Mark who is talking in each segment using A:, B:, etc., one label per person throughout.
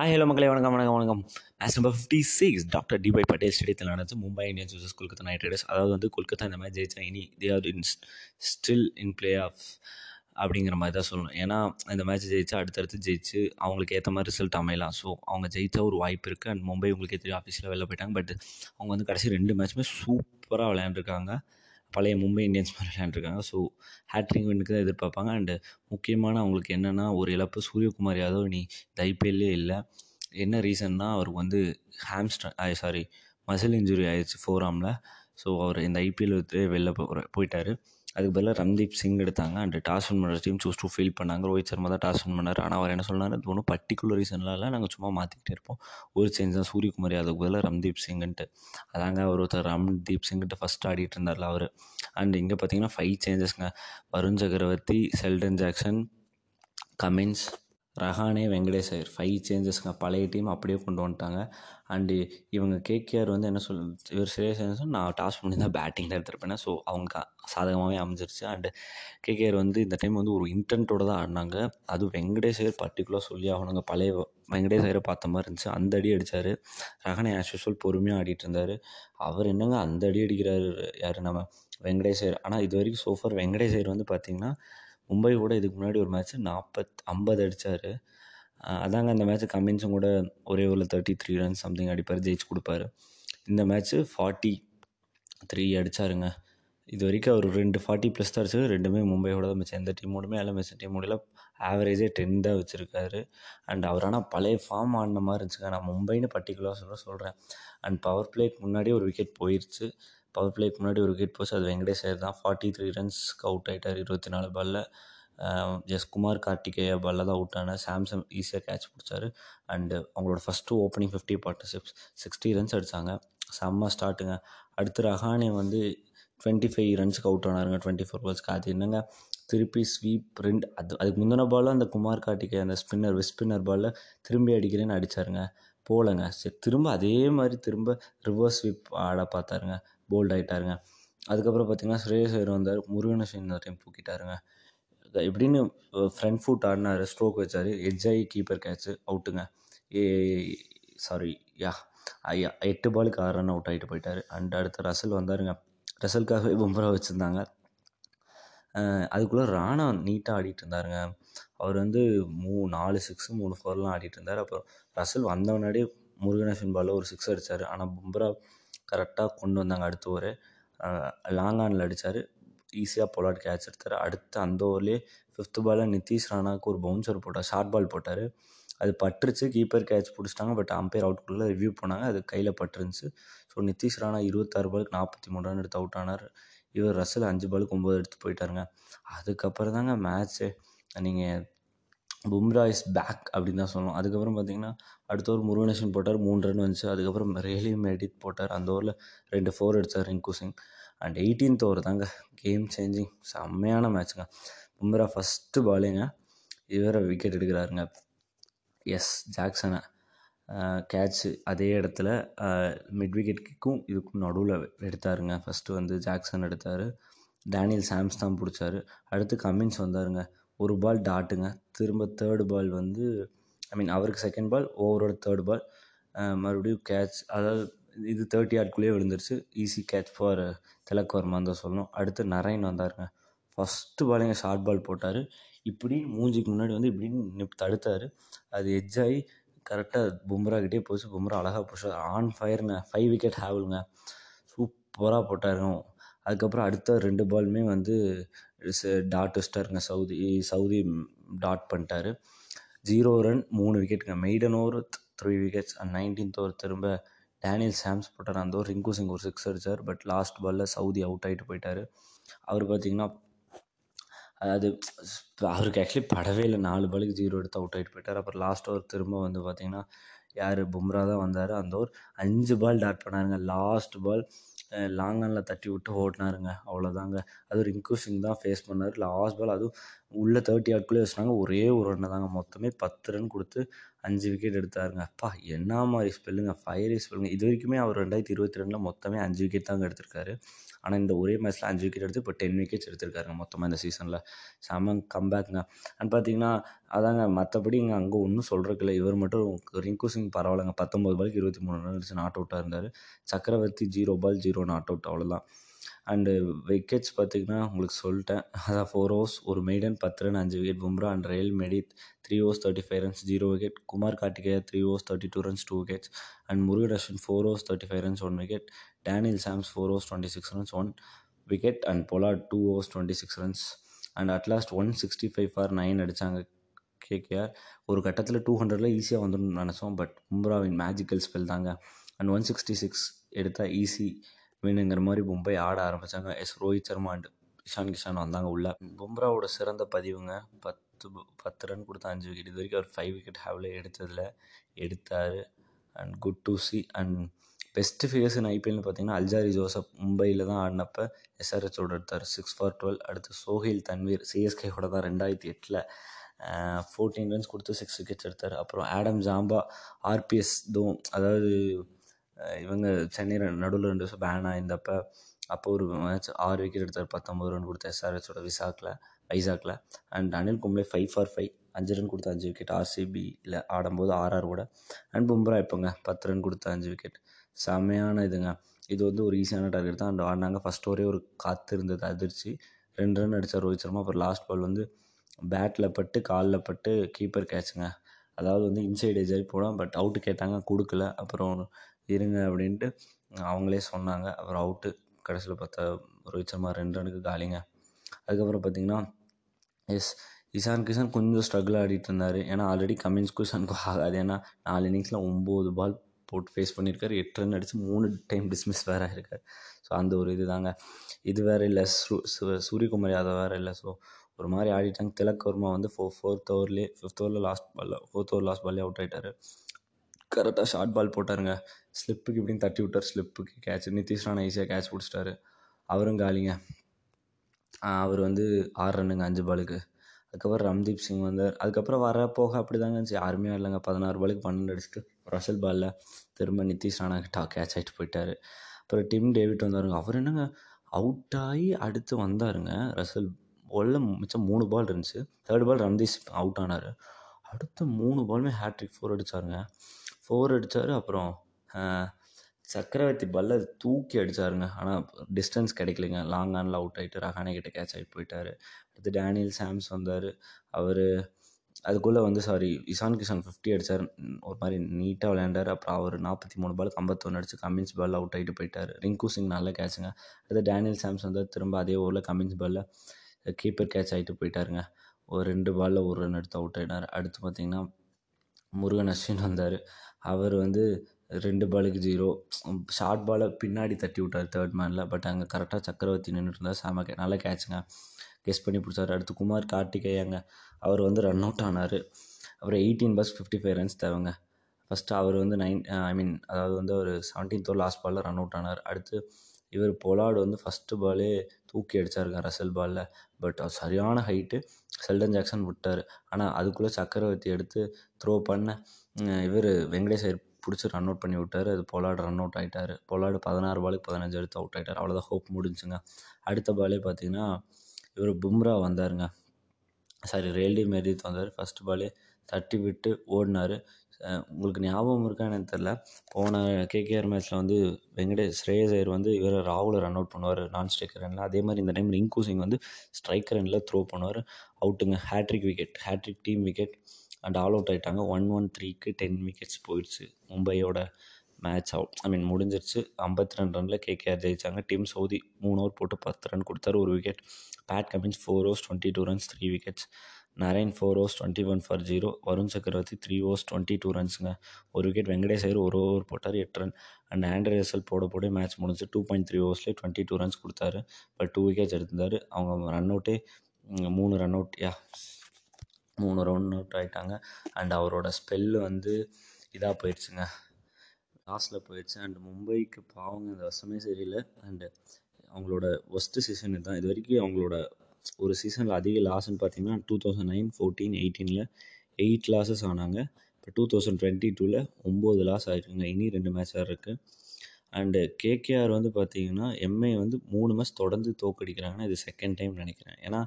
A: Hi hello மக்களே வணக்கம் வணக்கம் வணக்கம். Match number fifty six doctor DY Patil ஸ்டேடியத்தில் நடந்துச்சு Mumbai Indians versus Kolkata knight riders அதாவது வந்து கொல்கத்தா இந்த மேட்ச் ஜெயிச்சா இனி they are in still in playoff அப்படிங்கிற மாதிரி தான் சொல்லணும். ஏன்னா இந்த மேட்ச் ஜெயிச்சா அடுத்தடுத்து ஜெயிச்சு அவங்களுக்கு ஏற்ற மாதிரி ரிசல்ட் அமையலாம். ஸோ அவங்க ஜெயிச்சா ஒரு வாய்ப்பு இருக்குது அண்ட் மும்பை உங்களுக்கு தெரியும் ஆஃபீஸில் வெளில போயிட்டாங்க. பட் அவங்க வந்து கடைசி ரெண்டு மேட்ச்சுமே சூப்பராக விளையாண்டுருக்காங்க. பழைய மும்பை இந்தியன்ஸ் மாதிரி விளையாண்டுருக்காங்க. ஸோ ஹேட்ரிக் வின்னுக்கு தான் எதிர்பார்ப்பாங்க. அண்டு முக்கியமான அவங்களுக்கு என்னென்னா ஒரு இழப்பு சூரியகுமார் யாதவ் நீ இந்த ஐபிஎல்லே இல்லை. என்ன ரீசன்னா அவருக்கு வந்து ஹாம்ஸ்ட்ர சாரி மசில் இன்ஜுரி ஆயிடுச்சு ஃபோர் ஆமில் ஸோ அவர் இந்த ஐபிஎல் வெளில போகிற போயிட்டார். அதுக்கு பதிலாக ரம்தீப் சிங் எடுத்தாங்க. அண்ட் டாஸ் வின் பண்ணுற டீம் சூஸ் டூ ஃபீல் பண்ணாங்க. ரோஹித் சர்மா தான் டாஸ் வின் பண்ணார். ஆனால் அவர் என்ன சொன்னார்? அது ஒன்றும் பர்டிகுலர் ரீசன்லாம் இல்லை நாங்கள் சும்மா மாற்றிக்கிட்டே இருப்போம். ஒரு சேஞ்ச் தான் சூரியகுமார் அதுக்கு பதிலாக ரம்தீப் சிங்ன்ட்டு அதாங்க அவர் ஒருத்தர் ரம்தீப் சிங்கிட்ட ஃபஸ்ட் ஆடிட்டு இருந்தார்ல அவர். அண்ட் இங்கே பார்த்தீங்கன்னா five சேஞ்சஸ்ங்க Varun Chakravarthy Sheldon Jackson Cummins Rahane Venkatesh Iyer five சேஞ்சஸ்ங்க பழைய டீம் அப்படியே கொண்டு வந்துட்டாங்க. அண்டு இவங்க கேகேஆர் வந்து என்ன சொல் இவர் சிரேஷ் நான் டாஸ் பண்ணி தான் பேட்டிங் தான் எடுத்திருப்பேன் ஸோ அவங்க சாதகமாகவே அமைஞ்சிருச்சு. அண்டு கேகேஆர் வந்து இந்த டைம் வந்து ஒரு இன்டென்ட்டோட தான் ஆடினாங்க. அதுவும் வெங்கடேஷ் ஐயர் பர்டிகுலர் சொல்லி ஆகணுங்க. பழைய வெங்கடேஷ் ஐயரை பார்த்த மாதிரி இருந்துச்சு. அந்த அடி அடித்தார் ரஹானே ஆஸ் யூஸ்வல் பொறுமையாக ஆடிட்டு இருந்தார். அவர் என்னங்க அந்த அடி அடிக்கிறாரு? யார் நம்ம வெங்கடேஷ் ஐயர். ஆனால் இது வரைக்கும் சோஃபார் வெங்கடேஷ் ஐயர் வந்து பார்த்திங்கன்னா மும்பை கூட இதுக்கு முன்னாடி ஒரு மேட்ச்சு நாற்பத் ஐம்பது அடித்தார் அதாங்க அந்த மேட்ச்சு கம்மின்ஸும் கூட ஒரே ஒரு தேர்ட்டி த்ரீ ரன்ஸ் சம்திங் அடிப்பார் ஜெயிச்சு கொடுப்பாரு. இந்த மேட்ச்சு ஃபார்ட்டி த்ரீ அடித்தாருங்க இது வரைக்கும் அவர் ரெண்டு ஃபார்ட்டி ப்ளஸ் தான் அடிச்சது ரெண்டுமே மும்பையோட தான் மிச்சம். எந்த டீமோடுமே எல்லாம் மிச்சம் டீமோட ஆவரேஜே டென் தான் வச்சுருக்காரு. அண்ட் அவர் ஆனால் பழைய ஃபார்ம் ஆடின மாதிரி இருந்துச்சுங்க. நான் மும்பைன்னு பர்டிகுலராக சொல்ல சொல்கிறேன் அண்ட் பவர் பிளேக்கு முன்னாடியே ஒரு விக்கெட் போயிடுச்சு பவர் பிளேக்கு முன்னாடி ஒரு விக்கெட் போச்சு அது வெங்கடேஷ் ஐயர் தான். ஃபார்ட்டி த்ரீ ரன்ஸ்க்கு அவுட் ஆகிட்டார் இருபத்தி நாலு பாலில் ஜஸ்குமார் கார்த்திகேயா பாலில் தான் அவுட் ஆனார். சாம்சங் ஈஸியாக கேட்ச் பிடிச்சாரு. அண்டு அவங்களோட first opening fifty partnerships sixty runs அடித்தாங்க செம்ம ஸ்டார்ட்டுங்க அடுத்து ரஹானே வந்து டுவெண்ட்டி ஃபைவ் ரன்ஸுக்கு அவுட் ஆனாருங்க டுவெண்ட்டி ஃபோர் பால்ஸ்க்கு அது என்னங்க? திருப்பி ஸ்வீப் ரெண்டு அது அதுக்கு முந்தின பாலில் அந்த குமார் கார்த்திகே அந்த ஸ்பின்னர் வெஸ்ட் ஸ்பின்னர் பாலில் திரும்பி அடிக்கிறேன்னு அடித்தாருங்க போகலங்க சரி திரும்ப அதே மாதிரி திரும்ப ரிவர்ஸ் ஸ்வீப் ஆட பார்த்தாருங்க. போல்ட் ஆகிட்டாருங்க அதுக்கப்புறம் பார்த்தீங்கன்னா ஸ்ரேயஸ் ஐயர் வந்தார். முருகனேஷன் இந்த டைம் தூக்கிட்டாருங்க. எப்படின்னு ஃப்ரண்ட் ஃபுட் ஆடினார். ஸ்ட்ரோக் வச்சார். எஜ்ஜாயி கீப்பர் கேட்ச்சு அவுட்டுங்க ஏ சாரி யா ஐயா எட்டு பாலுக்கு ஆறு ரன் அவுட் ஆகிட்டு போயிட்டார். அண்ட் அடுத்து ரசல் வந்தாருங்க. ரசலுக்காகவே பும்ரா வச்சுருந்தாங்க. அதுக்குள்ளே ராணா நீட்டாக ஆடிட்டு இருந்தாருங்க. அவர் வந்து மூ நாலு சிக்ஸு மூணு ஃபோர்லாம் ஆடிட்டு இருந்தார். அப்புறம் ரசல் வந்த முன்னாடியே முருகனேஷன் பாலில் ஒரு சிக்ஸ் அடித்தார் ஆனால் பும்ரா கரெக்டாக கொண்டு வந்தாங்க அடுத்த ஓவர் லாங் ஆனில் அடித்தார் ஈஸியாக பொலாட் கேட்ச் எடுத்தார். அடுத்து அந்த ஓவர்லேயே ஃபிஃப்த் பாலில் நிதிஷ் ராணாவுக்கு ஒரு பவுன்சர் போட்டார். ஷார்ட் பால் போட்டார். அது பட்டுருச்சு. கீப்பர் கேட்ச் பிடிச்சிட்டாங்க. பட் அம்பையர் அவுட்குள்ளே ரிவ்யூ போனாங்க. அது கையில் பட்டுருந்துச்சு. ஸோ நிதிஷ் ராணா இருபத்தாறு பாலுக்கு நாற்பத்தி மூணு ரன் எடுத்து அவுட் ஆனார். இவர் ரசில் அஞ்சு பாலுக்கு ஒம்பது எடுத்து போயிட்டாருங்க. அதுக்கப்புறம் தாங்க மேட்ச்சு நீங்கள் பும்ரா இஸ் பேக் அப்படின்னு தான் சொல்லணும். அதுக்கப்புறம் பார்த்தீங்கன்னா அடுத்த ஒரு முருகனேஷன் போட்டார் மூணு ரன் வந்துச்சு. அதுக்கப்புறம் ரேலி மெடித் போட்டார். அந்த ஓவரில் ரெண்டு ஃபோர் அடித்தார் Rinku Singh. And eighteenth over தாங்க. கேம் சேஞ்சிங் செம்மையான மேட்ச்சுங்க பும்ரா ஃபஸ்ட்டு பாலிங்க இவரை விக்கெட் எடுக்கிறாருங்க. எஸ் ஜாக்சனை கேட்ச்சு அதே இடத்துல மிட் விக்கெட் கிக்கும் இதுக்கும் நடுவில் எடுத்தாருங்க. ஃபஸ்ட்டு வந்து ஜாக்சன் எடுத்தார். டேனியல் சாம்ஸ் தான் பிடிச்சாரு. அடுத்து கமின்ஸ் வந்தாருங்க. ஒரு பால் டாட்டுங்க திரும்ப தேர்டு பால் வந்து ஐ மீன் அவருக்கு செகண்ட் பால் ஓவரோட தேர்ட் பால் மறுபடியும் கேட்ச் அதாவது இது தேர்ட்டி ஆட்குள்ளேயே விழுந்துருச்சு. ஈஸி கேட்ச் ஃபார் திலக் தான் சொல்லணும். அடுத்து நரைன் வந்தாருங்க. ஃபஸ்ட்டு பாலிங்க ஷார்ட் பால் போட்டார். இப்படி மூஞ்சிக்கு முன்னாடி வந்து இப்படின்னு தடுத்தார். அது எட்ஜ் கரெக்டாக பும்ராக்கிட்டே போச்சு. பும்ரா அழகாக போச்சு ஆன் ஃபயர்னு ஃபைவ் விக்கெட் ஹேவலுங்க சூப்பராக போட்டாருங்க அதுக்கப்புறம் அடுத்த ரெண்டு பாலுமே வந்து டாட் வச்சிட்டாருங்க சவுதி சவுதி டாட் பண்ணிட்டாரு. ஜீரோ ரன் மூணு விக்கெட்டுங்க maiden over three wickets and nineteenth over திரும்ப டேனியல் சாம்ஸ் போட்டார். அந்த ஒரு ரிங்கு சிங் ஒரு சிக்ஸ் அடித்தார் பட் லாஸ்ட் பாலில் சவுதி அவுட் ஆகிட்டு போயிட்டார். அவர் பார்த்திங்கன்னா அதாவது அவருக்கு ஆக்சுவலி படவே இல்லை. நாலு பாலுக்கு ஜீரோ எடுத்து அவுட் ஆகிட்டு போயிட்டார். அப்புறம் லாஸ்ட் ஓவர் திரும்ப வந்து பார்த்திங்கன்னா யார்? பும்ரா தான் வந்தார். அந்த ஓவர் அஞ்சு பால் டாட் பண்ணாருங்க. லாஸ்ட் பால் லாங் ஆனில் தட்டி விட்டு ஓட்டினாருங்க. அவ்வளோதாங்க அதுவும் ரிங்கு சிங் தான் ஃபேஸ் பண்ணார். லாஸ்ட் பால் அதுவும் உள்ளே தேர்ட்டி ஆட்குள்ளே வச்சுனாங்க ஒரே ஒரு ரன்னு தாங்க. மொத்தமே பத்து ரன் கொடுத்து அஞ்சு விக்கெட் எடுத்தாருங்க. அப்பா என்ன மாதிரி ஸ்பெல்லுங்க ஃபயரி ஸ்பெல்லுங்க இது வரைக்குமே அவர் ரெண்டாயிரத்தி இருபத்தி ரெண்டில் மொத்தமே அஞ்சு விக்கெட் தாங்க எடுத்திருக்காரு. ஆனால் இந்த ஒரே மேட்ச்சில் அஞ்சு விக்கெட் எடுத்து இப்போ டென் விக்கெட்ஸ் எடுத்திருக்காருங்க மொத்தமாக இந்த சீசனில் செம கம்பேக்குங்க அண்ட் பார்த்தீங்கன்னா அதாங்க மற்றபடி இங்கே அங்கே ஒன்றும் சொல்கிறதுக்கு இல்லை. இவர் மட்டும் ரிங்கு சிங் பரவாயில்லைங்க. பத்தொம்பது பாலுக்கு இருபத்தி மூணு ரன் அடிச்சு நாட் அவுட்டாக இருந்தார். Chakravarthy zero ball zero not out அவ்வளோதான் அண்டு விக்கெட்ஸ் பார்த்திங்கன்னா உங்களுக்கு சொல்லிட்டேன். அதான் ஃபோர் ஓவர்ஸ் ஒரு மெய்டன் பத்து ரன் அஞ்சு wicket Bumrah and Riley Meredith three overs thirty five runs zero wicket Kumar Kartikeya three overs thirty two runs two wickets and முருகதர்ஷன் four overs thirty five runs one wicket Daniel Sams four overs twenty six runs one wicket and Pollard two overs twenty six runs and at last one sixty five for nine அடித்தாங்க KKR ஒரு கட்டத்தில் two ஹண்ட்ரடில் ஈஸியாக வந்துடும் நினச்சோம் but பும்ராவின் magical spell தாங்க. And one sixty six எடுத்தால் ஈஸி வேணுங்கிற மாதிரி மும்பை ஆட ஆரம்பித்தாங்க எஸ் ரோஹித் சர்மா அண்ட் இஷான் கிஷான் வந்தாங்க உள்ளே. பும்ராவோட சிறந்த பதிவுங்க பத்து பத்து ரன் கொடுத்த அஞ்சு விக்கெட் இது வரைக்கும் அவர் ஃபைவ் விக்கெட் ஹேவில் எடுத்ததில் எடுத்தார். And good to see and best figures in ஐபிஎல்னு பார்த்தீங்கன்னா அல்ஜாரி ஜோசப் மும்பையில் தான் ஆடினப்ப எஸ்ஆர்ஹெச்சோட எடுத்தார். சிக்ஸ் ஃபார் டுவெல் அடுத்து சோஹில் தன்வீர் சிஎஸ்கேவோட தான் ரெண்டாயிரத்தி எட்டில் ஃபோர்டீன் ரன்ஸ் கொடுத்து சிக்ஸ் விக்கெட்ஸ் எடுத்தார். அப்புறம் ஆடம் ஜாம்பா ஆர்பிஎஸ் தோம் அதாவது இவங்க சென்னை நடுவில் ரெண்டு வருஷம் பேன் ஆயிருந்தப்ப அப்போ ஒரு மேட்ச் ஆறு விக்கெட் எடுத்தார். பத்தொம்பது ரன் கொடுத்த எஸ்ஆர்ஹெச்சோட விசாக்கில் வைசாக்கில் and Anil Kumble five for five அஞ்சு ரன் கொடுத்த அஞ்சு விக்கெட் ஆர்சிபியில் ஆடும்போது ஆர்ஆர் கூட அண்ட் பும்ரா இப்போங்க பத்து ரன் கொடுத்த அஞ்சு விக்கெட் செம்மையான இதுங்க. இது வந்து ஒரு ஈஸியான டார்கெட் தான். அண்ட் ஆடினாங்க. ஃபஸ்ட் ஓவரே ஒரு காற்று இருந்தது அதிர்ச்சி. ரெண்டு ரன் அடித்தார் ரோஹித் சர்மா. அப்புறம் லாஸ்ட் பால் வந்து பேட்டில் பட்டு காலில் பட்டு கீப்பர் கேட்சுங்க அதாவது வந்து இன்சைட் எஜாய் போகலாம் பட் அவுட்டு கேட்டாங்க கொடுக்கல. அப்புறம் இருங்க அப்படின்ட்டு அவங்களே சொன்னாங்க. அப்புறம் அவுட்டு கடைசியில் பார்த்தா ரோஹித் சர்மா ரெண்டு ரனுக்கு காலிங்க. அதுக்கப்புறம் பார்த்திங்கன்னா எஸ் இசான் கிஷான் கொஞ்சம் ஸ்ட்ரகிள் ஆடிட்டு இருந்தார். ஏன்னா ஆல்ரெடி கமின்ஸ் கிஷானுக்கும் ஆகாது. ஏன்னா நாலு இன்னிங்ஸில் ஒம்பது பால் போட்டு ஃபேஸ் பண்ணியிருக்காரு. எட்டு ரன் அடித்து மூணு டைம் டிஸ்மிஸ் வேறு ஆகிருக்காரு ஸோ அந்த ஒரு இது தாங்க இது வேறு இல்லை. சூ சூரியகுமார் யாதவ் வேறு இல்லை. ஸோ ஒரு மாதிரி ஆடிட்டாங்க. திலக் வர்மா வந்து ஃபோ ஃபோர்த் ஓவர்லேயே ஃபிஃப்த் ஓவரில் last ball fourth over last பால்லே out ஆகிட்டார் கரெக்டாக ஷார்ட் பால் போட்டாருங்க. ஸ்லிப்புக்கு இப்படின்னு தட்டி விட்டார். ஸ்லிப்புக்கு கேட்ச் நிதிஷ் ராணா ஈஸியாக கேட்ச் பிடிச்சிட்டாரு. அவரும் காலிங்க. அவர் வந்து ஆறு ரன்னுங்க அஞ்சு பாலுக்கு அதுக்கப்புறம் ரம்தீப் சிங் வந்தார். அதுக்கப்புறம் வர போக அப்படி தாங்க இருந்துச்சு. யாருமே இல்லைங்க பதினாறு பாலுக்கு பன்னெண்டு அடிச்சுட்டு ரசல் பாலில் திரும்ப நிதிஷ் ராணா கிட்ட கேட்ச் ஆகிட்டு போயிட்டார். அப்புறம் டிம் டேவிட் வந்தாருங்க. அவர் என்னங்க அவுட் ஆகி அடுத்து வந்தாருங்க. ரசல் பாலில் மிச்சம் மூணு பால் இருந்துச்சு. Third ball Ramandeep Singh out ஆனார். அடுத்த மூணு பாலுமே ஹேட்ரிக் ஃபோர் அடித்தாருங்க ஃபோர் அடித்தார் அப்புறம் சக்கரவர்த்தி பல்ல தூக்கி அடித்தாருங்க ஆனால் டிஸ்டன்ஸ் கிடைக்கலைங்க. லாங் ஆனில் அவுட் ஆகிட்டு ரஹானே கிட்ட கேட்ச் ஆகிட்டு போயிட்டார். அடுத்து டேனியல் சாம்ஸ் வந்தார். அவர் அதுக்குள்ளே வந்து சாரி இசான் கிஷான் ஃபிஃப்டி அடித்தார் ஒரு மாதிரி நீட்டாக விளையாண்டார். அப்புறம் அவர் நாற்பத்தி மூணு பாலுக்கு ஐம்பத்தொன்று அடிச்சு கமின்ஸ் பால் அவுட் ஆகிட்டு போயிட்டார். ரிங்கு சிங் நல்ல கேட்சுங்க அடுத்து டேனியல் சாம்ஸ் வந்தார். திரும்ப அதே ஓவரில் கமின்ஸ் பாலில் கீப்பர் கேட்ச் ஆகிட்டு போயிட்டாருங்க. ஒரு ரெண்டு பாலில் ஒரு ரன் எடுத்து அவுட் ஆகினார் அடுத்து பார்த்திங்கன்னா முருகன் அஸ்வின் வந்தார். அவர் வந்து ரெண்டு பாலுக்கு ஜீரோ ஷார்ட் பாலை பின்னாடி தட்டி விட்டார் தேர்ட் மேனில் பட் அங்கே கரெக்டாக சக்கரவர்த்தி நின்றுட்டு இருந்தார் செம கே நல்ல கேட்சுங்க கெஸ் பண்ணி பிடிச்சார். அடுத்து குமார் கார்த்திகேயாங்க. அவர் வந்து ரன் அவுட் ஆனார். அப்புறம் eighteen balls fifty five runs தேவைங்க. ஃபஸ்ட்டு அவர் வந்து நைன் ஐ மீன் அதாவது வந்து ஒரு செவன்டீன்த் ஓவர் லாஸ்ட் பாலில் ரன் அவுட் ஆனார். அடுத்து இவர் பொலாடு வந்து ஃபஸ்ட்டு பாலே தூக்கி அடித்தாருங்க ரசல் பாலில் பட் அவர் சரியான ஹைட்டு செல்டன் ஜாக்சன் விட்டார். ஆனால் அதுக்குள்ளே சக்கரவர்த்தி எடுத்து த்ரோ பண்ண இவர் வெங்கடேஷ் ஐயர் பிடிச்சி ரன் அவுட் பண்ணி விட்டார். அது பொலாடு ரன் அவுட் ஆகிட்டார் பொலாடு பதினாறு பாலுக்கு பதினஞ்சு எடுத்து அவுட் ஆகிட்டார் அவ்வளோதான் ஹோப் முடிஞ்சுங்க. அடுத்த பாலே பார்த்தீங்கன்னா இவர் பும்ரா வந்தாருங்க. சாரி ரேல்டி மெரித் வந்தார். ஃபஸ்ட்டு பாலே தட்டி விட்டு ஓடினார். உங்களுக்கு ஞாபகம் இருக்கான்னு எனக்கு தெரில போன கேகேஆர் மேட்ச்சில் வந்து வெங்கடேஷ் ஸ்ரேயஸ் ஐயர் வந்து இவர் ராகுல ரன் அவுட் பண்ணுவார். நான் ஸ்ட்ரைக்கர் ரனில் அதே மாதிரி இந்த டைம் ரிங்கு சிங் வந்து ஸ்ட்ரைக்கர் ரனில் த்ரோ பண்ணுவார். அவுட்டுங்க hattrick wicket hattrick team wicket all out ஆகிட்டாங்க ஒன் ஒன் த்ரீக்கு டென் விக்கெட்ஸ் போயிடுச்சு. மும்பையோட மேட்ச் அவுட் ஐ மீன் முடிஞ்சிருச்சு. ஐம்பத்தி ரெண்டு ரனில் கேகேஆர் ஜெயித்தாங்க டீம் சவுதி மூணு ஓவர் போட்டு பத்து ரன் கொடுத்தாரு. ஒரு wicket Pat Cummins four overs twenty two runs three wickets Narine four overs twenty one for zero Varun Chakravarthy three overs twenty two ரன்ஸுங்க ஒரு விக்கெட் வெங்கடேஷ் ஐயர் ஒரு ஓவர் போட்டார் எட்டு ரன் அண்ட் ஆண்ட்ரி ரசல் போட போட மேட்ச் முடிஞ்சு two point three ஓவர்ஸ்லேயே twenty two runs கொடுத்தாரு. But two wickets எடுத்திருந்தார். அவங்க ரன் அவுட்டே மூணு ரன் அவுட் யா மூணு ரவுண்ட் அவுட் ஆகிட்டாங்க அண்ட் அவரோட ஸ்பெல்லு வந்து இதாக போயிடுச்சுங்க. லாஸ்ட்டில் போயிடுச்சு. அண்ட் மும்பைக்கு பாவங்க இந்த வருஷமே சரியில்லை. அண்டு அவங்களோட ஒஸ்ட்டு சீசன் இதுதான். இது வரைக்கும் அவங்களோட ஒரு சீசனில் அதிக லாஸ்ன்னு பார்த்தீங்கன்னா டூ தௌசண்ட் நைன் ஃபோர்டீன் எயிட்டீனில் எயிட் லாஸஸ் ஆனாங்க. இப்போ டூ தௌசண்ட் டுவெண்ட்டி டூவில் ஒம்பது லாஸ் ஆகிருக்குங்க இனி ரெண்டு மேட்ச் இருக்குது அண்டு கேகேஆர் வந்து பார்த்தீங்கன்னா எம்ஏ வந்து மூணு மேட்ச் தொடர்ந்து தோக்கடிக்கிறாங்கன்னா இது செகண்ட் டைம் நினைக்கிறேன். ஏன்னா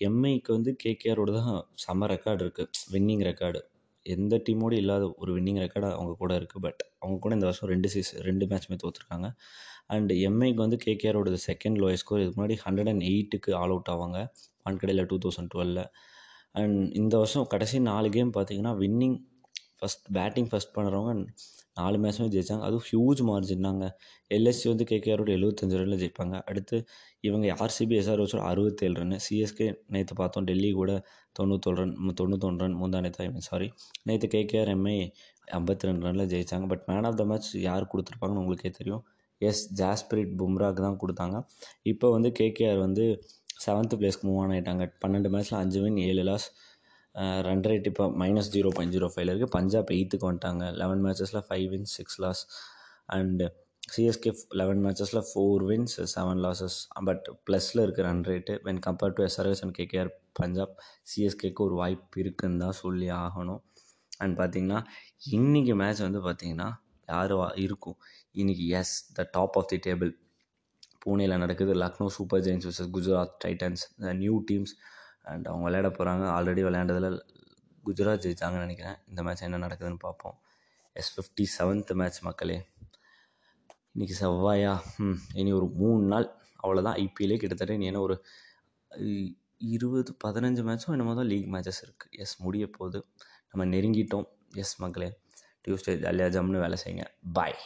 A: எம்ஐக்கு வந்து கேகேஆரோட தான் செம்ம ரெக்கார்டு இருக்குது வின்னிங் ரெக்கார்டு எந்த டீமோடு இல்லாத ஒரு வின்னிங் ரெக்கார்டு அவங்க கூட இருக்குது பட் அவங்க கூட இந்த வருஷம் ரெண்டு சீஸ் ரெண்டு மேட்ச்மே தோற்றுருக்காங்க அண்ட் எம்ஐக்கு வந்து கேகேஆரோட செகண்ட் லோயஸ்ட் ஸ்கோர் இதுக்கு முன்னாடி ஹண்ட்ரட் அண்ட் எயிட்டுக்கு ஆல் அவுட் ஆவாங்க. வான்கடையில் டூ தௌசண்ட் டுவெலில் அண்ட் இந்த வருஷம் கடைசி நாலு கேம் பார்த்தீங்கன்னா வின்னிங் ஃபஸ்ட் பேட்டிங் ஃபஸ்ட் பண்ணுறவங்க நாலு மேட்ச்சுமே ஜெயித்தாங்க அதுவும் ஹியூஜ் மார்ஜின் தாங்க. எல்எஸ்சி வந்து கேகேஆரோட எழுபத்தஞ்சு ரனில் ஜெயிப்பாங்க. அடுத்து இவங்க ஆர்சிபி எஸ்ஆர்ஹெச்சோட அறுபத்தேழு ரன் சிஎஸ்கே நேற்று பார்த்தோம். டெல்லி கூட தொண்ணூத்தொரு ரன் தொண்ணூத்தொன்று ரன் முந்தா நேற்று சாரி நேற்று கேகேஆர் எம்ஐ ஐம்பத்தி ரெண்டு ரனில் ஜெயித்தாங்க but man of the match யார் கொடுத்துருப்பாங்கன்னு உங்களுக்கே தெரியும். எஸ் ஜாஸ்பிரிட் பும்ராக்கு தான் கொடுத்தாங்க. இப்போ வந்து கேகேஆர் வந்து செவன்த்து பிளேஸ்க்கு மூவ் ஆன் ஆகிட்டாங்க பன்னெண்டு மேட்ச்சில் அஞ்சு வின் ஏழு லாஸ் ரன் ரேட் இப்போ மைனஸ் ஜீரோ பாயிண்ட் ஜீரோ ஃபைவ்ல இருக்குது பஞ்சாப் எயித்துக்கு வந்துட்டாங்க. Eleven மேட்சஸில் five wins six loss and CSK eleven மேட்சஸில் four wins seven losses but ப்ளஸில் இருக்குது run rate when compare to SRS and KKR Punjab சிஎஸ்கேக்கு ஒரு வாய்ப்பு இருக்குன்னு தான் சொல்லி ஆகணும். அண்ட் பார்த்திங்கன்னா இன்றைக்கி மேட்ச் வந்து பார்த்திங்கன்னா யார் இருக்கும். இன்றைக்கி is the top of the table பூனேயில் நடக்குது Lucknow Super Giants versus Gujarat Titans. New teams and அவங்க விளையாட போகிறாங்க ஆல்ரெடி விளையாண்டதில் குஜராத் ஜெயித்தாங்கன்னு நினைக்கிறேன். இந்த மேட்ச் என்ன நடக்குதுன்னு பார்ப்போம். எஸ் ஃபிஃப்டி செவன்த் மேட்ச் மக்களே. இன்றைக்கி செவ்வாயா? ம் இனி ஒரு மூணு நாள். அவ்வளோதான் ஐபிஎல்லே கிட்டத்தட்ட இனி என்ன ஒரு இருபது பதினஞ்சு மேட்சும் என்னமோ தான் லீக் மேட்சஸ் இருக்குது எஸ் முடிய போகுது. நம்ம நெருங்கிட்டோம். எஸ் மக்களே. டியூஸ்டே ஜாலியாக ஜம்னு வேலை செய்யுங்க. பாய்